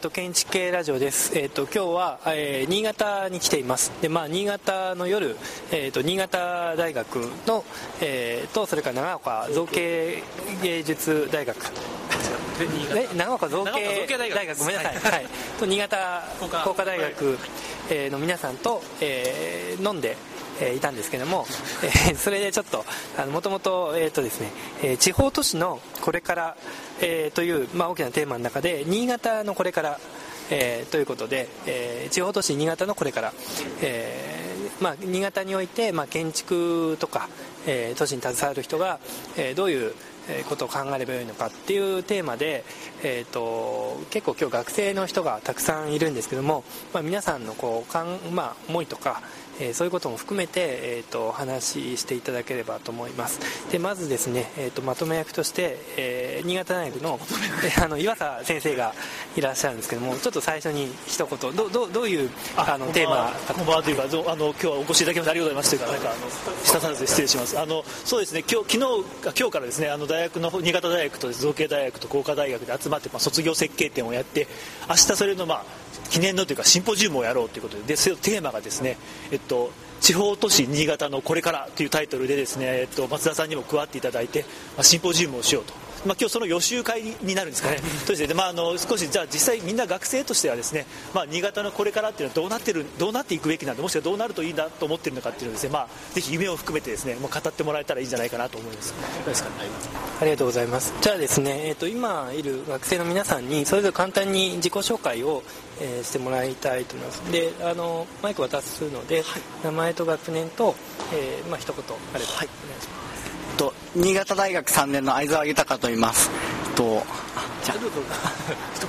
と建築系ラジオです。えっ、と今日は、えー新潟に来ています。で、まあ新潟の夜、えっ、と新潟大学のえーとそれから長岡造形芸術大学。え長岡造形大学ごめんなさい。はい。と新潟工科大学、えーの皆さんと、えー飲んで。えーいたんですけども、えーそれでちょっともともと,、えーとですねえー地方都市のこれから、えーという、まあ、大きなテーマの中で新潟のこれから、えーということで、えー地方都市新潟のこれから、えーまあ、新潟において、まあ、建築とか、えー都市に携わる人が、えーどういうことを考えればよいのかっていうテーマで、えー、と結構今日学生の人がたくさんいるんですけども、まあ、皆さんのこうかん、まあ、思いとか、えーそういうことも含めて、えー、とお話ししていただければと思います。でまずですね、えー、とまとめ役として、えー新潟大学のえーあの岩佐先生がいらっしゃるんですけどもちょっと最初に一言どどどういうあのテーマか。こんばんはというかあの今日はお越しいただきましてありがとうございます。というかなんかあのしたさず失礼します。あのそうですね今日昨日あ今日からですねあの大学の方新潟大学と造形大学と工科大学で集まって、まあ、卒業設計展をやって明日それのまあ記念のというかシンポジウムをやろうということででそのテーマがですねえっと地方都市新潟のこれからというタイトルでですね、えっと、松田さんにも加わっていただいて、まあ、シンポジウムをしようと、まあ、今日その予習会になるんですかね、そうですねでまあ、あの少しじゃあ実際みんな学生としてはですね、まあ、新潟のこれからっていうのはどうなってるどうなっていくべきなんだもしくはどうなるといいなと思ってるのかっていうのをですね、まあ、ぜひ夢を含めてですねもう語ってもらえたらいいんじゃないかなと思います。すか？ありがとうございます。じゃあですね、えっ、と今いる学生の皆さんにそれぞれ簡単に自己紹介を、えーしてもらいたいと思います。で、あのマイク渡すので、名前と学年と、えーまあ一言あれば、はい、お願いします。と新潟大学3年の相沢豊と言います。とじゃどうぞ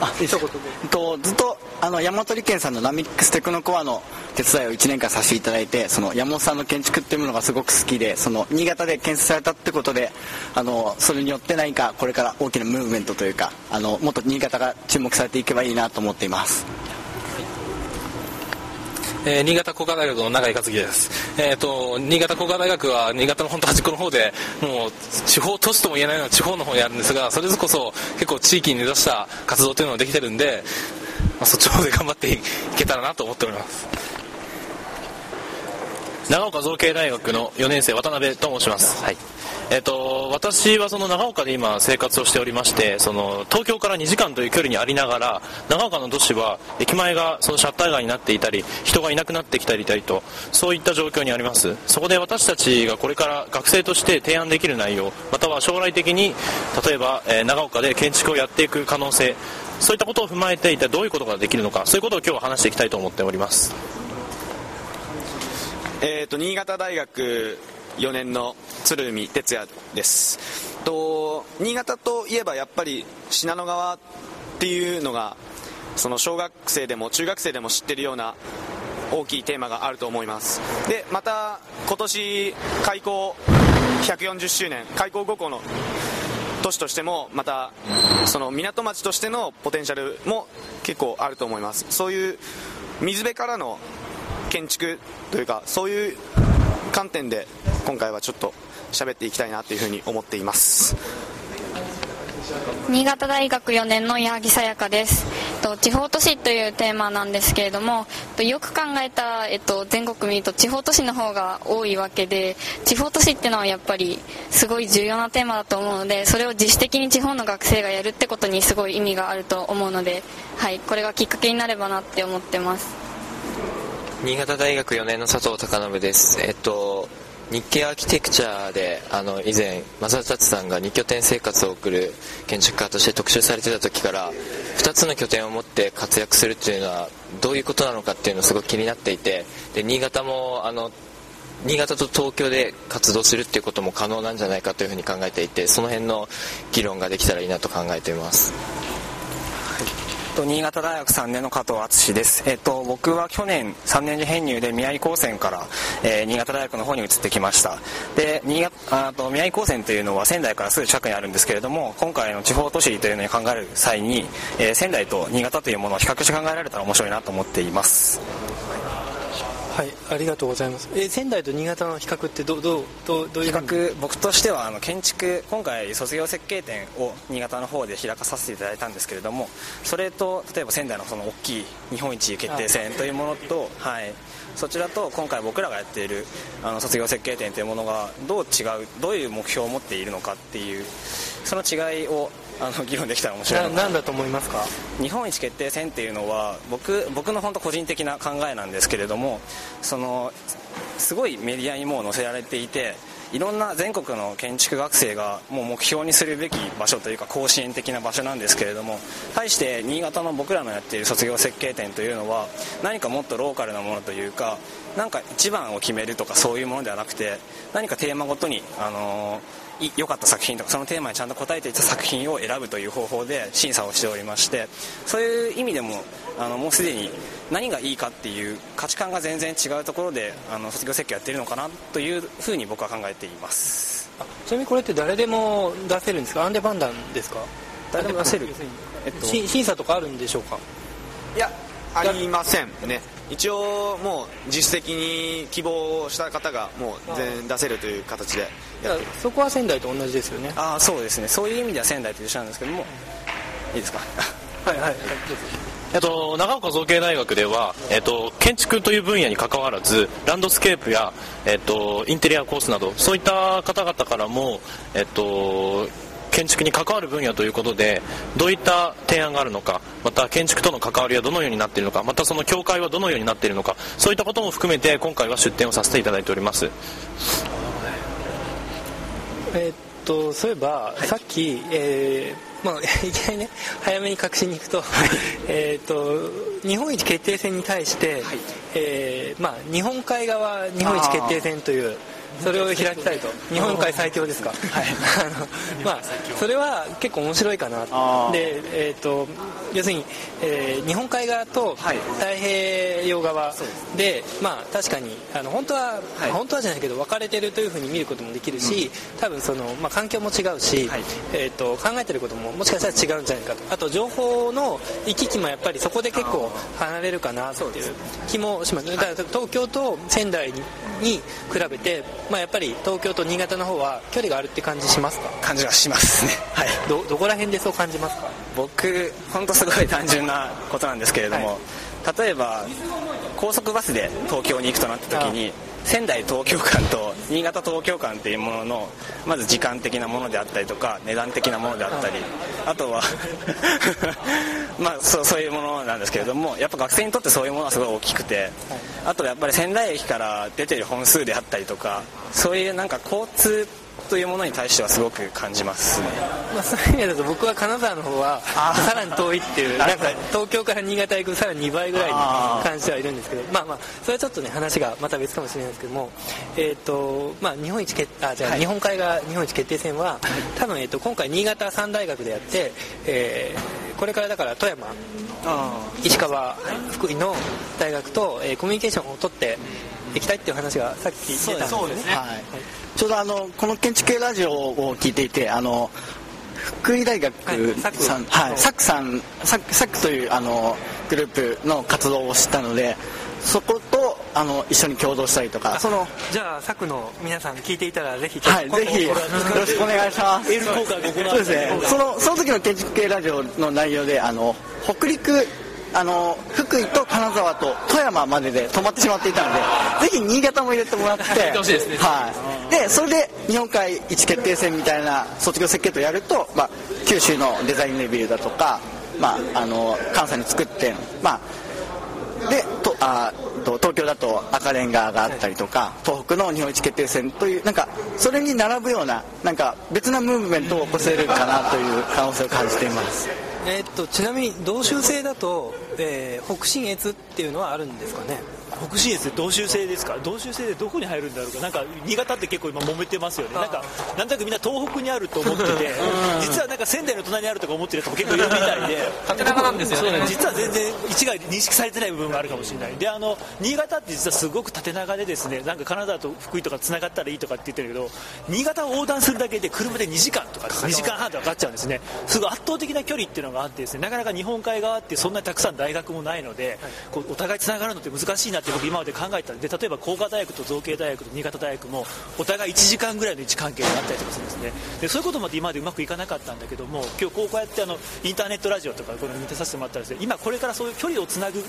あ一言で。とずっとあの山本理研さんのラミックステクノコアの手伝いを1年間させていただいてその山本さんの建築っていうものがすごく好きでその新潟で建設されたってことであのそれによって何かこれから大きなムーブメントというかあのもっと新潟が注目されていけばいいなと思っています。えー新潟工科大学の永井克樹です、えー、と新潟工科大学は新潟の本当端っこの方でもう地方都市とも言えないような地方の方にあるんですがそれこそ結構地域に根ざした活動というのができてるんで、まあ、そっちの方で頑張っていけたらなと思っております。長岡造形大学の4年生渡辺と申します、はい。えっと私はその長岡で今生活をしておりましてその東京から2時間という距離にありながら長岡の都市は駅前がそのシャッター街になっていたり人がいなくなってきたりたりとそういった状況にあります。そこで私たちがこれから学生として提案できる内容または将来的に例えば、えー長岡で建築をやっていく可能性そういったことを踏まえて一体どういうことができるのかそういうことを今日は話していきたいと思っておりますえー、と新潟大学4年の鶴海哲也です。と新潟といえばやっぱり信濃川っていうのがその小学生でも中学生でも知ってるような大きいテーマがあると思います。でまた今年開校140周年開校5校の都市としてもまたその港町としてのポテンシャルも結構あると思います。そういう水辺からの建築というかそういう観点で今回はちょっと喋っていきたいなというふうに思っています。新潟大学4年の矢作さやかです。えっと地方都市というテーマなんですけれどもよく考えたら、えっと、全国見ると地方都市の方が多いわけで地方都市っていうのはやっぱりすごい重要なテーマだと思うのでそれを自主的に地方の学生がやるってことにすごい意味があると思うので、はい、これがきっかけになればなって思ってます。新潟大学4年の佐藤孝信です。えっと、日系アーキテクチャで、あの、以前、正達さんが2拠点生活を送る建築家として特集されてた時から、2つの拠点を持って活躍するっていうのは、どういうことなのかっていうのをすごく気になっていて、で、新潟も、あの、新潟と東京で活動するっていうことも可能なんじゃないかというふうに考えていて、その辺の議論ができたらいいなと考えています。と新潟大学3年の加藤敦です、えっと、僕は去年3年次編入で宮城高専から、えー新潟大学の方に移ってきました。で新潟あと宮城高専というのは仙台からすぐ近くにあるんですけれども今回の地方都市というのに考える際に、えー仙台と新潟というものを比較して考えられたら面白いなと思っています。はいありがとうございます。え仙台と新潟の比較ってどどうどうどういう比較僕としてはあの建築今回卒業設計展を新潟の方で開かさせていただいたんですけれどもそれと例えば仙台のその大きい日本一決定戦というものと、はい、そちらと今回僕らがやっているあの卒業設計展というものがどう違うどういう目標を持っているのかっていうその違いをあの議論できたら面白いななんだと思いますか？日本一決定戦っていうのは僕僕の本当個人的な考えなんですけれどもそのすごいメディアにもう載せられていていろんな全国の建築学生がもう目標にするべき場所というか甲子園的な場所なんですけれども対して新潟の僕らのやっている卒業設計展というのは何かもっとローカルなものというかなんか一番を決めるとかそういうものではなくて何かテーマごとに、あのー良かった作品とかそのテーマにちゃんと答えていた作品を選ぶという方法で審査をしておりましてそういう意味でもあのもうすでに何がいいかっていう価値観が全然違うところであの卒業設計やってるのかなというふうに僕は考えています。ちなみにこれって誰でも出せるんですか？アンデバンダンですか？誰でも出せる、えっと、審査とかあるんでしょうか？いやありませんね一応もう自主的に希望した方がもう全然出せるという形でそこは仙台と同じです。よねああそうですね。そういう意味では仙台と一緒なんですけども。いいですか？はいはいえっと、長岡造形大学では、えっと、建築という分野にかかわらずランドスケープや、えっと、インテリアコースなどそういった方々からも、えっと、建築に関わる分野ということでどういった提案があるのかまた建築との関わりはどのようになっているのかまたその境界はどのようになっているのかそういったことも含めて今回は出展をさせていただいております。えー、っとそういえば、はい、さっき、えーまあ、いきなりね早めに確信に行くと,、えと日本一決定戦に対して、はい、えー、まあ、日本海側日本一決定戦というそれを開きたいと。日本海最強ですか、はい、あのまあそれは結構面白いかなで、えーと、要するに、えー、日本海側と太平洋側で、まあ確かにあの本当は、はい、本当はじゃないけど分かれてるというふうに見ることもできるし、うん、多分その、まあ、環境も違うし、はい、えーと、考えてることももしかしたら違うんじゃないかと。あと情報の行き来もやっぱりそこで結構離れるかなという気もします。だから東京と仙台に比べてまあ、やっぱり東京と新潟の方は距離があるって感じしますか？感じがしますね。はい。どどこら辺でそう感じますか？僕本当すごい単純なことなんですけれども、はい、例えば高速バスで東京に行くとなった時に仙台東京間と新潟東京間っていうもののまず時間的なものであったりとか値段的なものであったりあとは まあそうそういうものなんですけれどもやっぱ学生にとってそういうものはすごい大きくてあとやっぱり仙台駅から出てる本数であったりとかそういうなんか交通というものに対してはすごく感じますね、まあ、そういう意味だと僕は金沢の方はさらに遠いっていうなんか東京から新潟行くさらに2倍ぐらいに感じてはいるんですけどまあまあそれはちょっとね話がまた別かもしれないですけどもえっ、ー、とまあ日本一決あじゃあ、日本海側日本一決定戦は多分、えーと、今回新潟三大学でやって、えー、これからだから富山石川福井の大学と、えー、コミュニケーションを取っていきたいっていう話がさっき出たんですね、ね。はい、ちょうどあのこの建築系ラジオを聞いていてあの福井大学さん、はい、サックさんサックサックというあのグループの活動を知ったのでそことあの一緒に共同したりとか。そのじゃあサクの皆さん聞いていたらぜひはいぜひよろしくお願いします。そうですね。そのその時の建築系ラジオの内容であの北陸あの福井と金沢と富山までで止まってしまっていたのでぜひ新潟も入れてもらって。はい、でそれで日本海一決定戦みたいな卒業設計とやると、まあ、九州のデザインレビューだとか、まあ、あの関西に作って、まあ、でとあと東京だと赤レンガがあったりとか東北の日本一決定戦というなんかそれに並ぶようななんか別なムーブメントを起こせるかなという可能性を感じています。えー、っとちなみに同州制だと、えー、北信越っていうのはあるんですかね？北信越同州制ですか？同州制でどこに入るんだろうか？なんか新潟って結構今揉めてますよね。なんかなんとなくみんな東北にあると思ってて実はなんか仙台の隣にあるとか思ってる人も結構いるみたいで。縦長なんですよね。実は全然一概認識されてない部分があるかもしれない。であの新潟って実はすごく縦長でですね。なんか金沢と福井とかつながったらいいとかって言ってるけど新潟を横断するだけで車で2時間とか2時間半でかかっちゃうんですね。すごい圧倒的な距離っていうのがあってですね。なかなか日本海側ってそんなにたくさん大学もないのでこうお互いつながるのって難しいなって僕今まで考えた。んで例えば工科大学と造形大学と新潟大学もお互い1時間ぐらいの位置関係になったりとかするんですね。でそういうことまで今までうまくいかなかったんだけども今日こうやってあのインターネットラジオとかこれ見てさせてもらったらです、ね、今これからそういう距離をつなぐ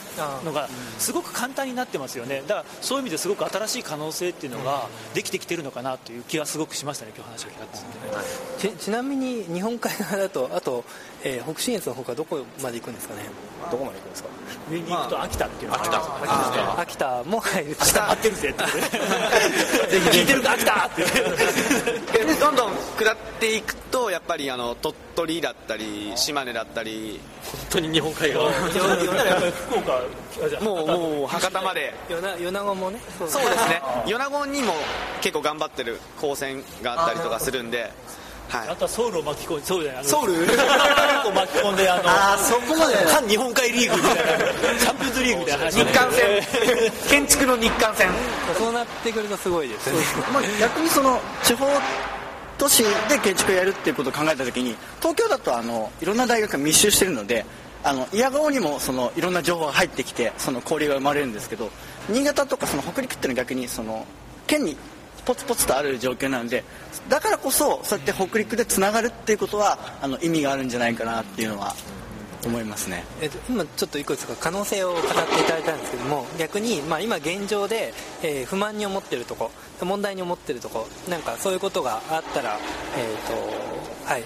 のがすごく簡単になってますよね。だからそういう意味ですごく新しい可能性っていうのができてきてるのかなという気はすごくしましたね今日話を聞かせて、ちちなみに日本海側だとあと、えー、北信越のほかどこまで行くんですかね？どこまで行くんですか？上に行くと秋田っていうのが秋田。秋田。も入る秋田待ってるぜって。聞いてるか秋田って。でどんどん下っていくとやっぱりあの鳥取だったり島根だったり。本当に日本海側。福岡もうもう博多まで。米子もね。そうですね。米子にも結構頑張ってる高専があったりとかするんではい、あとはソウルを巻き込んでソウルじゃないソウルを巻き込んであのあそこまで。反日本海リーグみたいなチャンピオンズリーグみたいな。話日韓戦。建築の日韓戦。そうなってくるとすごいですね。まあ、逆にその地方都市で建築をやるっていうことを考えた時に東京だとあのいろんな大学が密集してるのであの嫌顔にもそのいろんな情報が入ってきてその交流が生まれるんですけど新潟とかその北陸っていうのは逆にその県にポツポツとある状況なんでだからこそそうやって北陸でつながるっていうことはあの意味があるんじゃないかなっていうのは思いますね、えっと、今ちょっといくつか可能性を語っていただいたんですけども逆に、まあ、今現状で、えー、不満に思ってるとこ問題に思ってるとこなんかそういうことがあったらえっ、ー、とはいお願いし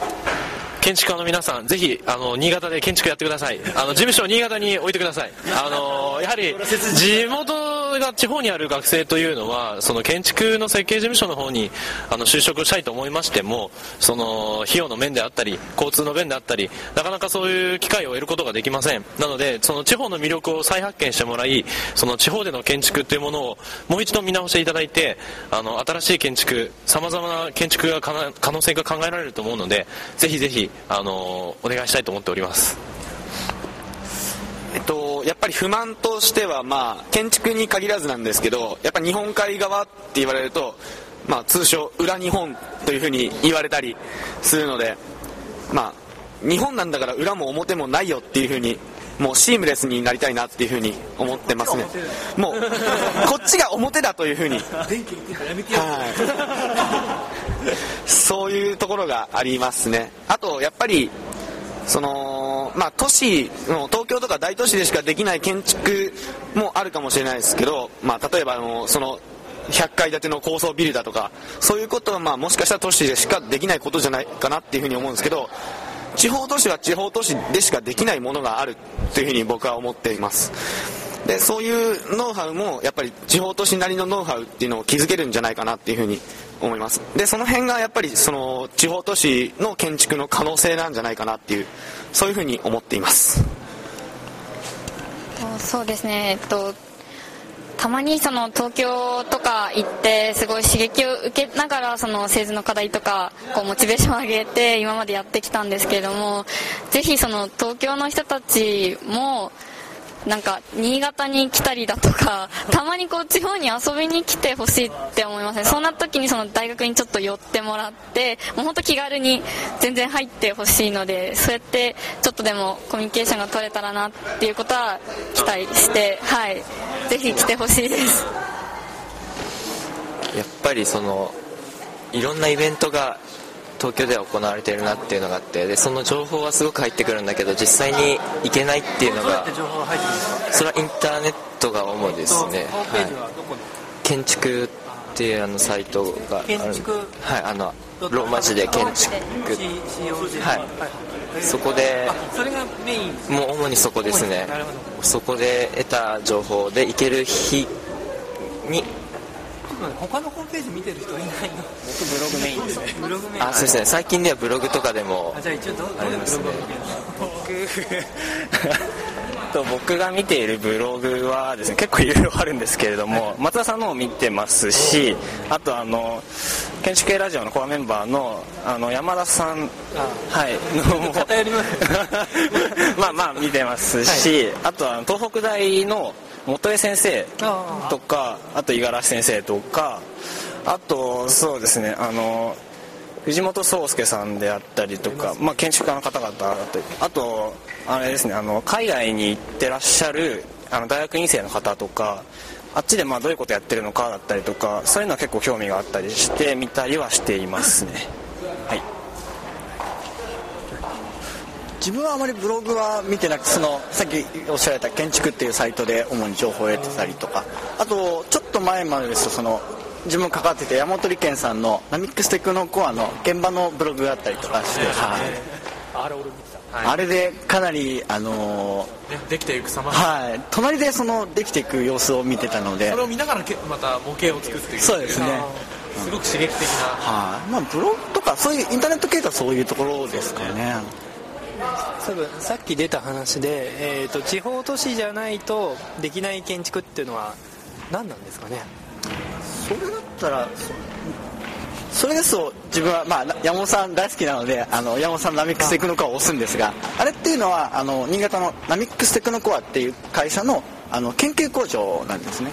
ます建築家の皆さん、ぜひ、あの、新潟で建築やってください。あの、事務所を新潟に置いてください。あの、やはり、地元が地方にある学生というのは、その建築の設計事務所の方に、あの、就職したいと思いましても、その、費用の面であったり、交通の面であったり、なかなかそういう機会を得ることができません。なので、その地方の魅力を再発見してもらい、その地方での建築というものをもう一度見直していただいて、あの、新しい建築、様々な建築が可能性が考えられると思うので、ぜひぜひ、あのお願いしたいと思っておりますえっと、やっぱり不満としては、まあ、建築に限らずなんですけどやっぱ日本海側って言われると、まあ、通称裏日本というふうに言われたりするので、まあ、日本なんだから裏も表もないよっていうふうにもうシームレスになりたいなっていうふうに思ってますね。もう こっちが表だというふうに、はい、そういうところがありますね。あとやっぱりそのまあ、都市の東京とか大都市でしかできない建築もあるかもしれないですけど、まあ、例えばあのその100階建ての高層ビルだとかそういうことはまあもしかしたら都市でしかできないことじゃないかなっていうふうに思うんですけど地方都市は地方都市でしかできないものがあるというふうに僕は思っています。でそういうノウハウもやっぱり地方都市なりのノウハウっていうのを築けるんじゃないかなっていうふうに思います。でその辺がやっぱりその地方都市の建築の可能性なんじゃないかなっていうそういうふうに思っています。そうですね。えっとたまにその東京とか行ってすごい刺激を受けながらその製図の課題とかこうモチベーションを上げて今までやってきたんですけれどもぜひその東京の人たちもなんか新潟に来たりだとか たまにこう地方に遊びに来てほしいって思いますねそんな時にその大学にちょっと寄ってもらってもう本当気軽に全然入ってほしいのでそうやってちょっとでもコミュニケーションが取れたらなっていうことは期待してはい。ぜひ来てほしいです。やっぱりそのいろんなイベントが東京では行われているなっていうのがあってでその情報はすごく入ってくるんだけど実際に行けないっていうのがそれはインターネットが主ですね、はい、建築っていうあのサイトがあるはいあのローマ字で建築はい。そこでもう主にそこですね。そこで得た情報で行ける日に他のホームページ見てる人いないの。僕ブログメインですね。ブログメインあそうですね。最近ではブログとかでもあじゃあ一応どどういうブログを見てる と僕が見ているブログはですね結構いろいろあるんですけれども、松田さんのを見てますしあとあの建築系ラジオのコアメンバーのあの山田さんはい。の偏ります まあまあ見てますし、はい、あとは東北大の元江先生とかあと五十嵐先生とかあとそうですねあの藤本壮介さんであったりとか、まあ、建築家の方々あとあれですねあの海外に行ってらっしゃるあの大学院生の方とかあっちでまあどういうことやってるのかだったりとかそういうのは結構興味があったりして見たりはしていますねはい自分はあまりブログは見てなくてそのさっきおっしゃられた建築っていうサイトで主に情報を得てたりとかあとちょっと前までですとその自分関わってて山本理研さんのナミックステクノコアの現場のブログがあったりとかして、はい。あれでかなりあのできていく様。はい。隣でそのできていく様子を見てたので。それを見ながらけまた模型を作っていくそうですね。すごく刺激的な。はい。まあブログとかそういうインターネット系統はそういうところですかね多分さっき出た話で、えー、と地方都市じゃないとできない建築っていうのは何なんですかね？それだったらそそれですと自分は、まあ、山本さん大好きなのであの山本さんのナミックステクノコアを押すんですがあれっていうのはあの新潟のナミックステクノコアっていう会社のあの研究工場なんですね。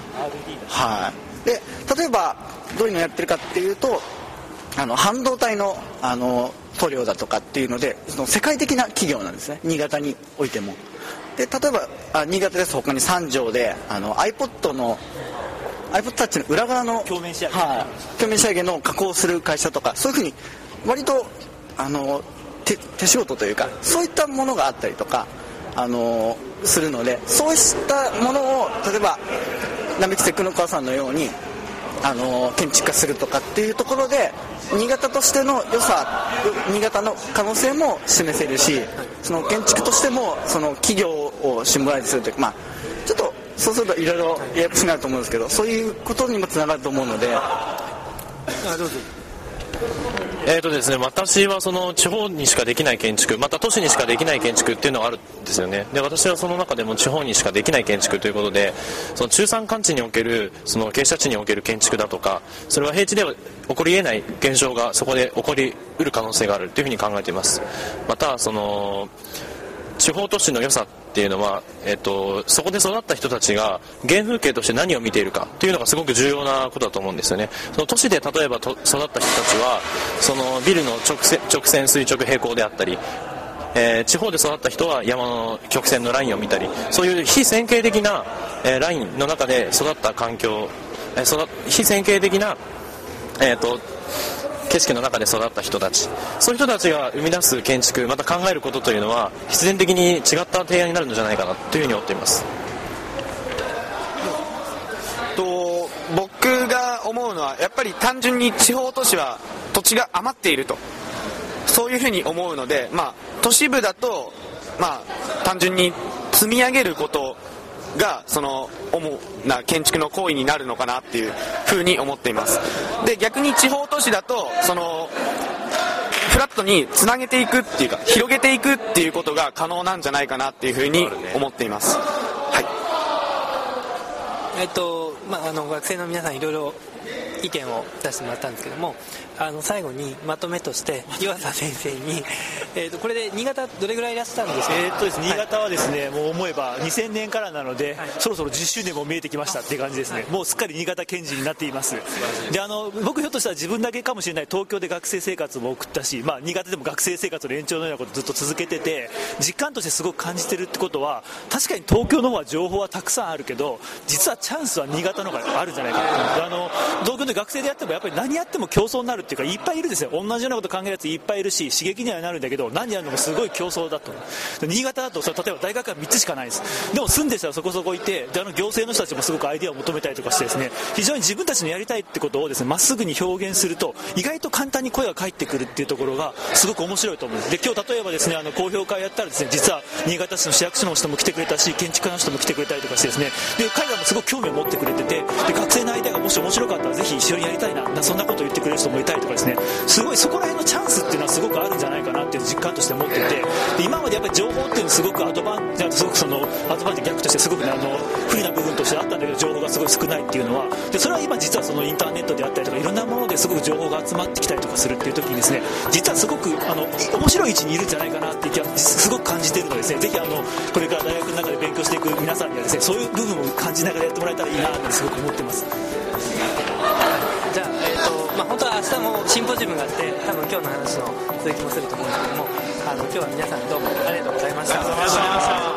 はい。で例えばどういうのをやってるかっていうとあの半導体のあの塗料だとかっていうのでその世界的な企業なんですね。新潟においても。で例えばあ新潟ですと他に三条であの iPod の iPod タッチの裏側の鏡面仕上げ。はい、鏡面仕上げの加工をする会社とかそういうふうに割とあの手手仕事というかそういったものがあったりとかあのするのでそうしたものを例えば並木テクノカーさんのようにあの建築化するとかっていうところで新潟としての良さ新潟の可能性も示せるしその建築としてもその企業をシンボライズするというかまあちょっとそうするといろいろややこしくなると思うんですけどそういうことにもつながると思うので。どうぞ。えーとですね、私はその地方にしかできない建築また都市にしかできない建築っていうのがあるんですよね。で私はその中でも地方にしかできない建築ということでその中山間地におけるその傾斜地における建築だとかそれは平地では起こり得ない現象がそこで起こりうる可能性があるというふうに考えています。またその地方都市の良さっていうのは、えっと、そこで育った人たちが原風景として何を見ているかっていうのがすごく重要なことだと思うんですよね。その都市で例えば育った人たちはそのビルの直線直線垂直平行であったりえー地方で育った人は山の曲線のラインを見たりそういう非線形的な、えーラインの中で育った環境、えー育非線形的な、えー、と景色の中で育った人たち。そういう人たちが生み出す建築また考えることというのは必然的に違った提案になるのじゃないかなというふうに思っています。と僕が思うのはやっぱり単純に地方都市は土地が余っていると。そういうふうに思うので、まあ、都市部だと、まあ、単純に積み上げることがその主な建築の行為になるのかなっていうふうに思っています。で逆に地方都市だとそのフラットにつなげていくっていうか広げていくっていうことが可能なんじゃないかなっていうふうに思っています。えっとまあ、あの学生の皆さんいろいろ意見を出してもらったんですけどもあの最後にまとめとして 岩佐先生に、えっとこれで新潟どれぐらいいらっしゃったんですか、えとですね、新潟はですね、もう思えば2000年からなので、はい。そろそろ10周年も見えてきましたっていう感じですね、もうすっかり新潟県人になっています。であの僕ひょっとしたら自分だけかもしれない東京で学生生活も送ったし、まあ、新潟でも学生生活の延長のようなことをずっと続けてて実感としてすごく感じてるってことは確かに東京の方は情報はたくさんあるけど実はチャンスは新潟の方があるんじゃないかなあの東京で学生でやってもやっぱり何やっても競争になるっていうかいっぱいいるんですよ。同じようなこと考えるやついっぱいいるし刺激にはなるんだけど何やるのもすごい競争だと。新潟だとそれ例えば大学は3つしかないです。でも住んでる人はそこそこいてであの行政の人たちもすごくアイデアを求めたりとかしてですね。非常に自分たちのやりたいってことをですねまっすぐに表現すると意外と簡単に声が返ってくるっていうところがすごく面白いと思うんです。で今日例えばですねあの公表会やったらですね実は新潟市の市役所の人も来てくれたし建築家の人も来てくれたりとかしてですね。で彼らもすごく興味を持ってくれててで学生のアイデアがもし面白かったらぜひ一緒にやりたいなそんなことを言ってくれる人もいたりとかですね。すごいそこら辺のチャンスっていうのはすごくあるんじゃないかなっていう実感として持っていて今までやっぱり情報っていうのはすごくアドバンテすごくそのアドバンテ逆としてすごくねあの不利な部分としてあったんだけど情報がすごい少ないっていうのはでそれは今実はそのインターネットであったりとかいろんなものですごく情報が集まってきたりとかするっていう時にですね実はすごくあの面白い位置にいるんじゃないかなっていう気がすごく感じているのでですね。ぜひあのこれから大学の中で勉強していく皆さんにはですねそういう部分を感じながらやってもらえたらいいなってすごく思ってますじゃあ、えっとまあ、本当は明日もシンポジウムがあって多分今日の話の続きもすると思うんですけどもあの今日は皆さんどうもありがとうございました。